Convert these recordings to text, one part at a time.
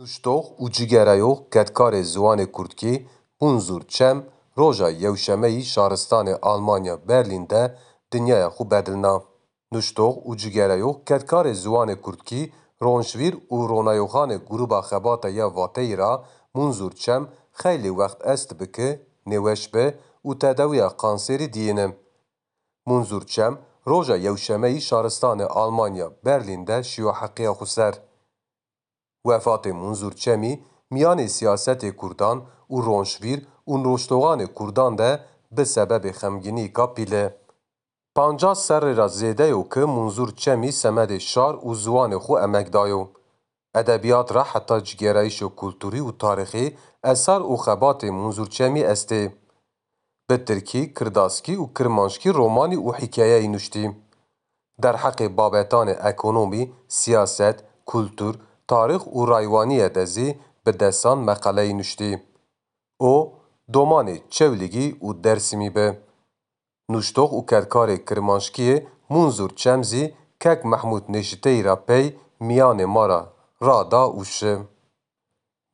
Nuştox û cigereyox ketkarê ziwanê Kurdkî bûn zûr çem roja yewşemeyî şaristanê Almanya Berlîn de dinyaya xwe bedilna. Nuştox û cigereyox ketkarê ziwanê Kurdkî ronşvîr û ronayoxanê grûpa xebata ya Wateyê ra bûn zûr çem xeylî wext est bike, nêweş be û tedawiya kanserî diyîne. Bûn zûr çem roja yewşemeyî şaristanê Almanya Berlîn de şîyo heqiya xwe ser. وفات منظورچمی میان سیاست کردان و رونشویر و نوشتوان کردان ده به سبب خمگینی کپیله. پانجا سر را زیده و که منظور چمی سمد شار و زوان خو امکدایو. ادبیات را حتی جگرایش و کلتوری و تاریخی اثر و خبات منظور چمی استه. به ترکی، کرداسکی و کرمانشکی رومانی و حکایه نوشتی. در حق بابتان اکنومی، سیاست، کلتور، تاریخ او رایوانی دزی به دستان مقاله نشتی. او دومانی چولیگی او درسی می به. نشتوخ او کرکار کرمانشکی منظور چمزی کک محمود نشتی را پی میان مارا رادا اوشه.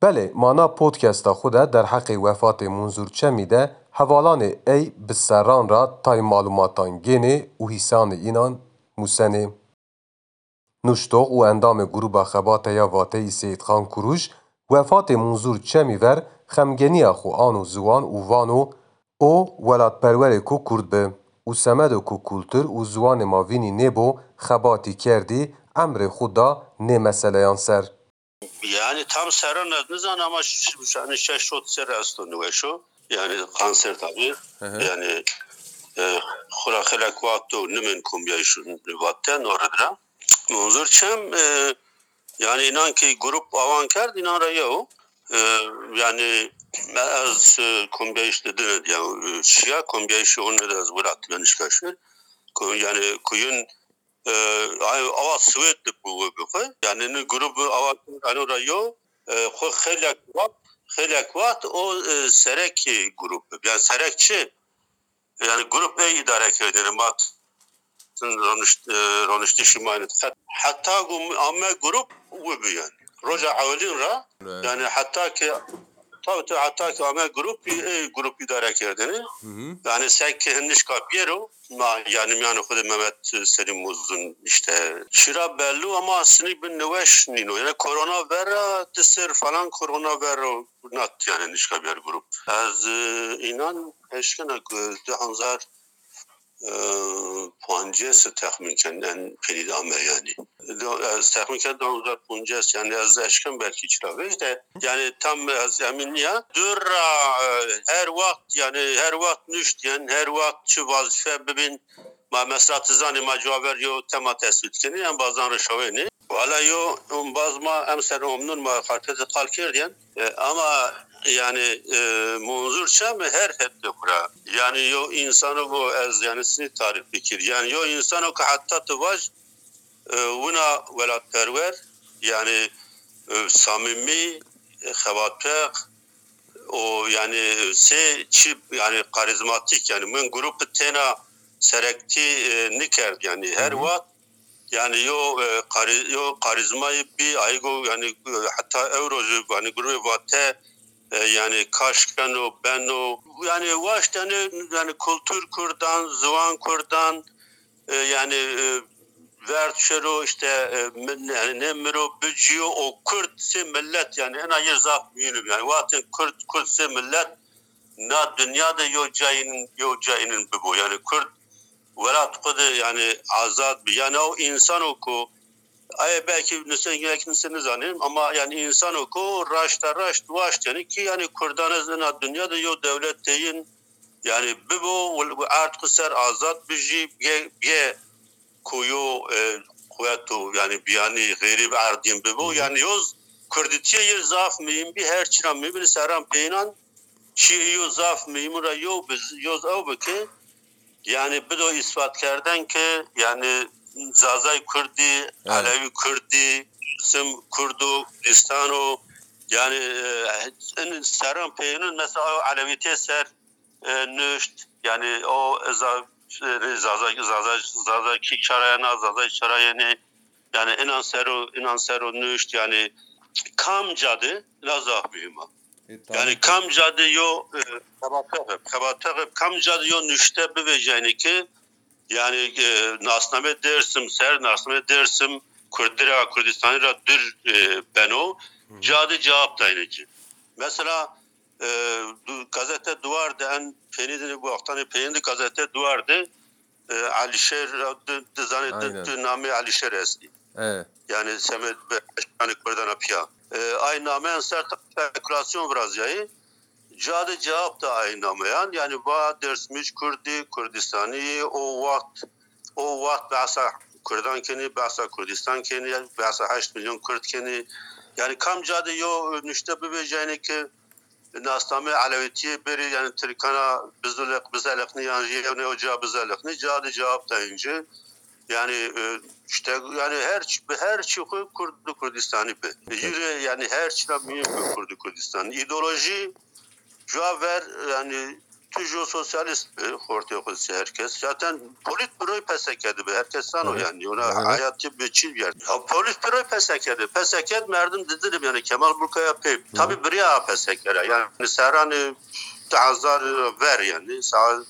بله مانا پودکست خوده در حق وفات منظور چمیده حوالان ای بسران را تای معلوماتان گینه و حسان اینان موسنه. نشتوق و اندام گروه با خبات یا واته سید خان کروش وفات منظور چمی ور خمگنی اخو آنو زوان و وان او ولاد پرور کو کرد به او سمد کو کلتر و زوان ماوینی نبو خباتی کردی امر خدا نه مسئله یان سر یعنی تام سر ندن اما شش شد سر از و نوشو یعنی خانسر تاگیر یعنی خلا خلا کواد تو نمین کن بیایشون نوات تا Munzur Çem e, yani inan ki grup avanker dinara yahu. E, yani az e, kumbiyayış dedi ne yani e, şia kumbiyayışı onu ne deriz bırak yani işkaşır. Yani kuyun e, ava süvetli bu grubu. Yani ne grubu avanker anura yahu. E, Xo xelek vat, xelek vat o e, serek grup. Yani serekçi yani grup ne idare edilir. Mat رانشتی شمالی حتی اما گروپ و بیان رجع اولین را yani hatta ki tabii tabii hatta ki ama grup e, grup idare kerdini yani sen ki henüz kapiyero ma yani yani kudu Mehmet Selim Uzun işte şira belli ama aslında bir neveş nino yani korona vera tısır falan korona vera nat yani nişka bir grup az inan eşkena de hanzar پانجس تخمین کردن پیدامه یعنی از تخمین کرد 2050 yani az aşkın belki çıravezde yani tam az emin ya dur her vakit yani her vakit nüşt yani her vakit şu vazife bibin ma mesrat zani ma cevabер yo tema tespit keni yani bazen reşaveni Valla yo bazma emser omnun ma harketi kalkir diyen ama yani e, munzurça mı? Her hette kura yani yo insanı bu ez yani sini tarif fikir. Yani yo insanı ki hatta tıvaj e, buna velat perver. Yani e, samimi xevatpek o yani se çip yani karizmatik. Yani men grup tena serekti e, niker yani? Her vakit yani yo e, kari, yo karizmayı bir aygo yani hatta euroju yani grubu vate yani Kaşkano, Beno yani vaş tane yani kültür kurdan, zıvan kurdan yani vertşero işte yani ne miro bücüyor o Kürtse millet yani en ayır zaf mühünüm yani. Vaten Kürt Kürtse millet na dünyada yo cayinin yo cayinin bu yani Kürt velat kudu yani azad yani o insan oku ay belki nüsen gereklisini zannediyorum ama yani insan oku raşta raşt vaşt yani ki yani Kurdanızın dünyada yo devlet deyin yani bu artık ser azat biji bir kuyu kuvvetu yani biyani garibi ardin bu yani yoz Kurditiye yer zaf miyim bir her çıran miyim bir seram peynan çi yo zaf miyim ra yo biz yoz av beke yani bir de ispat kerden ki yani Zazay Kurdi, evet. Alevi Kurdi, Sim Kurdu, Distano yani en seran peyinin mesela Alevite ser nüşt yani o Zazay Zazay Zazay ki çarayana Zazay çarayani yani inan seru inan seru nüşt yani kam cadı lazah mühim. Yani kam cadı yo e, kabatak kabatak kam cadı yo nüşte biveceğini ki yani e, nasname dersim ser nasname dersim Kurdira Kurdistan'ı ra dür e, beno cadı cevap da ki. Mesela e, du, gazete duvardı en penidini bu aktanı penidi gazete duvardı e, Alişer dizanı nami Alişer esni. Evet. Yani semet yani Kurdan apya. E, aynı name en sert spekülasyon biraz yayı. Cari cevap da aynamayan yani ba dersmiş Kurdi, Kurdistani o vakt o vakt bahsa Kurdan keni, bahsa Kurdistan keni, bahsa 8 milyon Kürt keni. Yani kam cadi yo nüşte bebeceğini ki nastame alevitiye beri yani Türkana bizulek bizelekni yani yevne ocağı bizelekni cadi cevap da ince. Yani e, işte yani her her çıkı Kurdu Kurdistan'ı be. Yürü yani her çıkan mühim Kurdu Kurdistan. İdeoloji cevap ver yani tüjo sosyalist ortaya koysa herkes. Zaten politbüroyu pesekedi be. Herkes san o Evet. yani. Ona Evet. hayatı bir çil yer. Ya politbüroyu pesekedi. Peseket merdim dedim yani Kemal Burkaya pey. Tabi biriya pesekere. Yani serani tazar ver yani. Sağ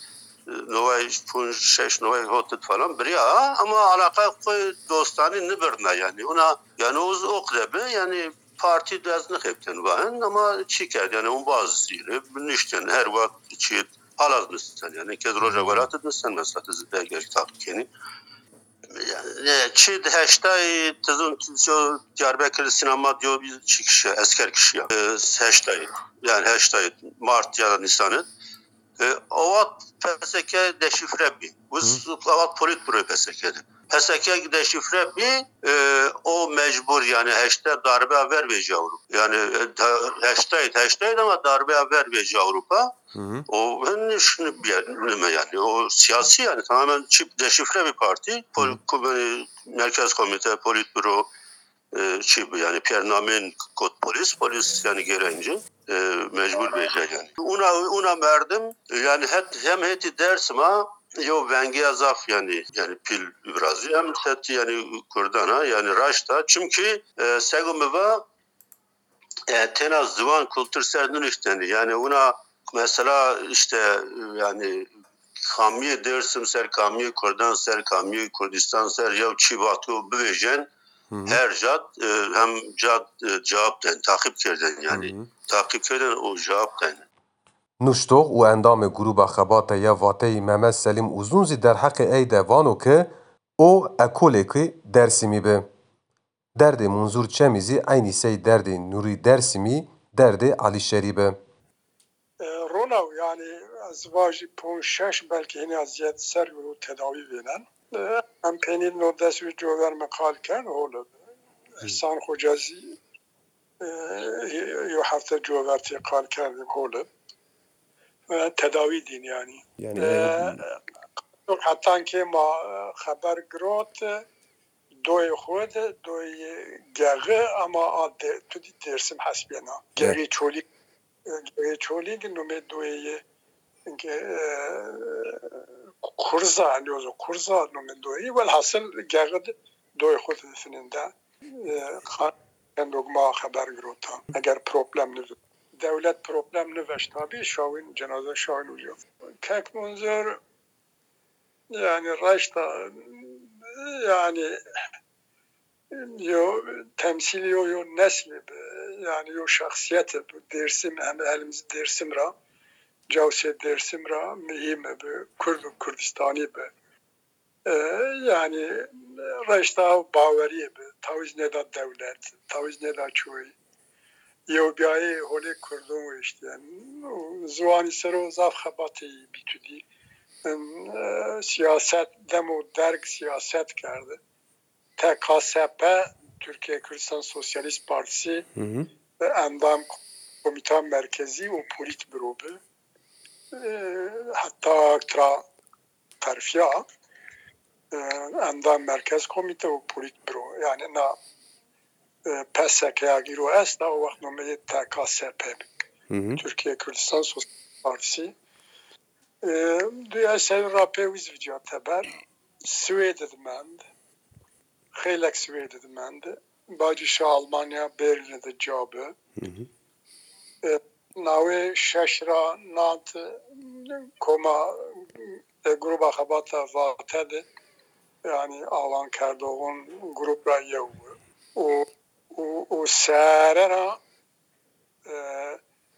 Novay pun şeş novay hotet falan biriya ama alaka koy dostani nibirne yani. Ona yani o okdebe yani parti deznik hepten var ama çiker yani on bazısıyla nişten her vakit çiğit alaz mısın yani kez roja velat mısın mesela tezde gel takini yani çiğit hashtag tezun tizyo Diyarbakır sinema diyor bir çıkışı esker kişi ya. Hashtag yani hashtag Mart ya da Nisan'ı e, Avat PSK deşifre bir. Bu avat politbüro PSK'di. PSK deşifre bir e, o mecbur yani hashtag darbe haber verecek Avrupa. Yani hashtag hashtag ama darbe haber verecek Avrupa. Hı hı. O ben bir yer- yani o siyasi yani tamamen çip deşifre bir parti. Pol, Merkez Komite, Politbüro, e, çip yani Piernamen kod polis, polis yani gelince e, mecbur verecek yani. Una una verdim yani het, hem heti dersima yo vengi azaf yani yani pil biraz hem set yani kurdana yani raşta çünkü e, segumeva e, tena zıvan kültür serdin işte yani ona mesela işte yani kamiye dersim ser kamiye kurdan ser kamiye kurdistan ser ya çivatu büvejen Hı-hı. Her cad e, hem cad e, cevapten takipçilerden yani Hı-hı. takipçilerden o cevapten. Nuştoq û endamê gruba xebata ya Vateyî Mehmed Selim Uzun zî derheqê ey devanokê o ekolekî Dersimî be. Derdê Munzur Çemîzî aynî sey derdê Nurî Dersimî derdê Ali Şerî be. E, Ronav yani ez vajî pon şeş belki hene az yet ser tedavi venen. همچنین نودس و جوگر مقال کرد هول احسان خجازی یو هفته جوبر قال کرد هول و تداوی دین یعنی. یعنی حتی که ما خبر گروت دوی خود دوی گغه اما آده تو دی درسم حسبی نا گغه چولی گغه چولی دی نومه دوی kurza diyoruz kurza nomen doyu vel hasıl gagd doy خود fininde kan dogma haber grota eğer problem ne devlet problem ne veş tabi şavin cenaze şavin oluyor kek munzur yani raşta yani yo temsili yo yo nesli yani yo şahsiyeti bu dersim hem elimiz dersim ra cavse dersim ra mühim bu Kurd Kurdistani bu yani raşta baveri bu taviz ne da devlet taviz ne da çoğu yo biayı hole kurdum işte yani zuani sero zaf xabati bitudi siyaset demo derg siyaset kerdi TKSP Türkiye Kürdistan Sosyalist Partisi Hı hı. ve Endam Komitan Merkezi o Politbüro bu. Ee, hatta tra terfiya enda ee, merkez komite û politbüro. Yani na ee, PSK'ya giro es da o vakit nomeye TKSP Türkiye Kürdistan Sosyal Partisi. Duya sen rape viz video teber Swededmend Xeylek Swededmend Bacı Almanya Berlin'de cevabı برلین ده جابه ناوی شش را نانت کما گروبا خباتا واته ده yani alan kerdoğun grup ra yev o o o serera e,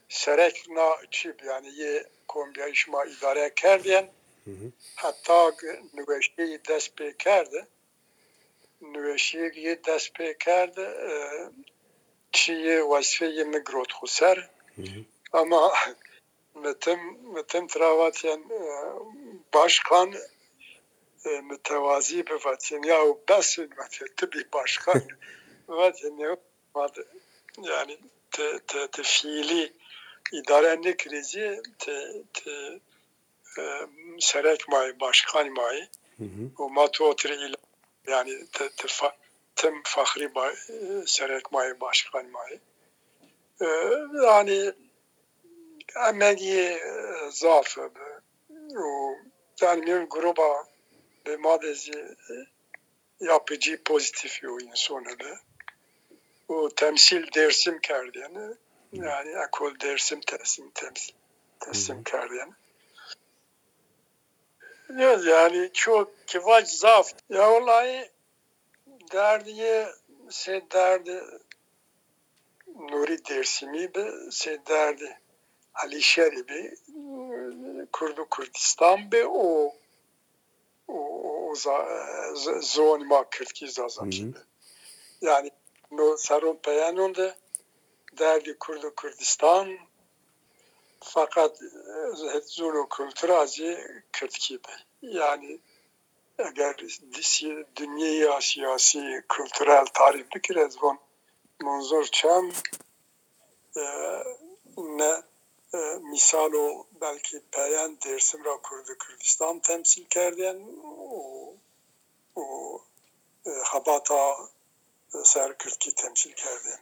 serek na çip yani ye kombiya işma idare kerdiyen hatta nüveşi dest pê kerdi nüveşi dest pê kerdi e, çiye vazifeyi migrot xusar ama metim metim travatiyen e, başkan e, mütevazi bir vatan ya o bes vatan tabi başkan. Vatan ya vatan yani te te te fiili idare krizi te te e, serek may başkan may o matotri ile yani te te fa, tüm fahri may e, serek may başkan may E, yani emeği e, zaafı o yani bir gruba به مادزی yapıcı pozitif bir insan öyle. O temsil dersim kerdi yani. Yani ekol dersim teslim temsil teslim kerdi yani. Ya yani çok kivaç zaf. Ya vallahi derdiye se derdi dersimi dersimiydi, sederdi. Alişeri bir e, Kurdu Kurdistan be o o, o za, e, zonima Kürtki zazakide. Yani no sarun peyanun de derdi Kurdu Kurdistan fakat e, het zulu kültüracı Kürtki. Yani eğer disi dünyaya siyasi kültürel tarih bir kere bunzor çan ne e, misal o belki peyan dersim ra Kurdu Kürdistan temsil kerden o o e, habata e, ser Kürtki temsil kerden.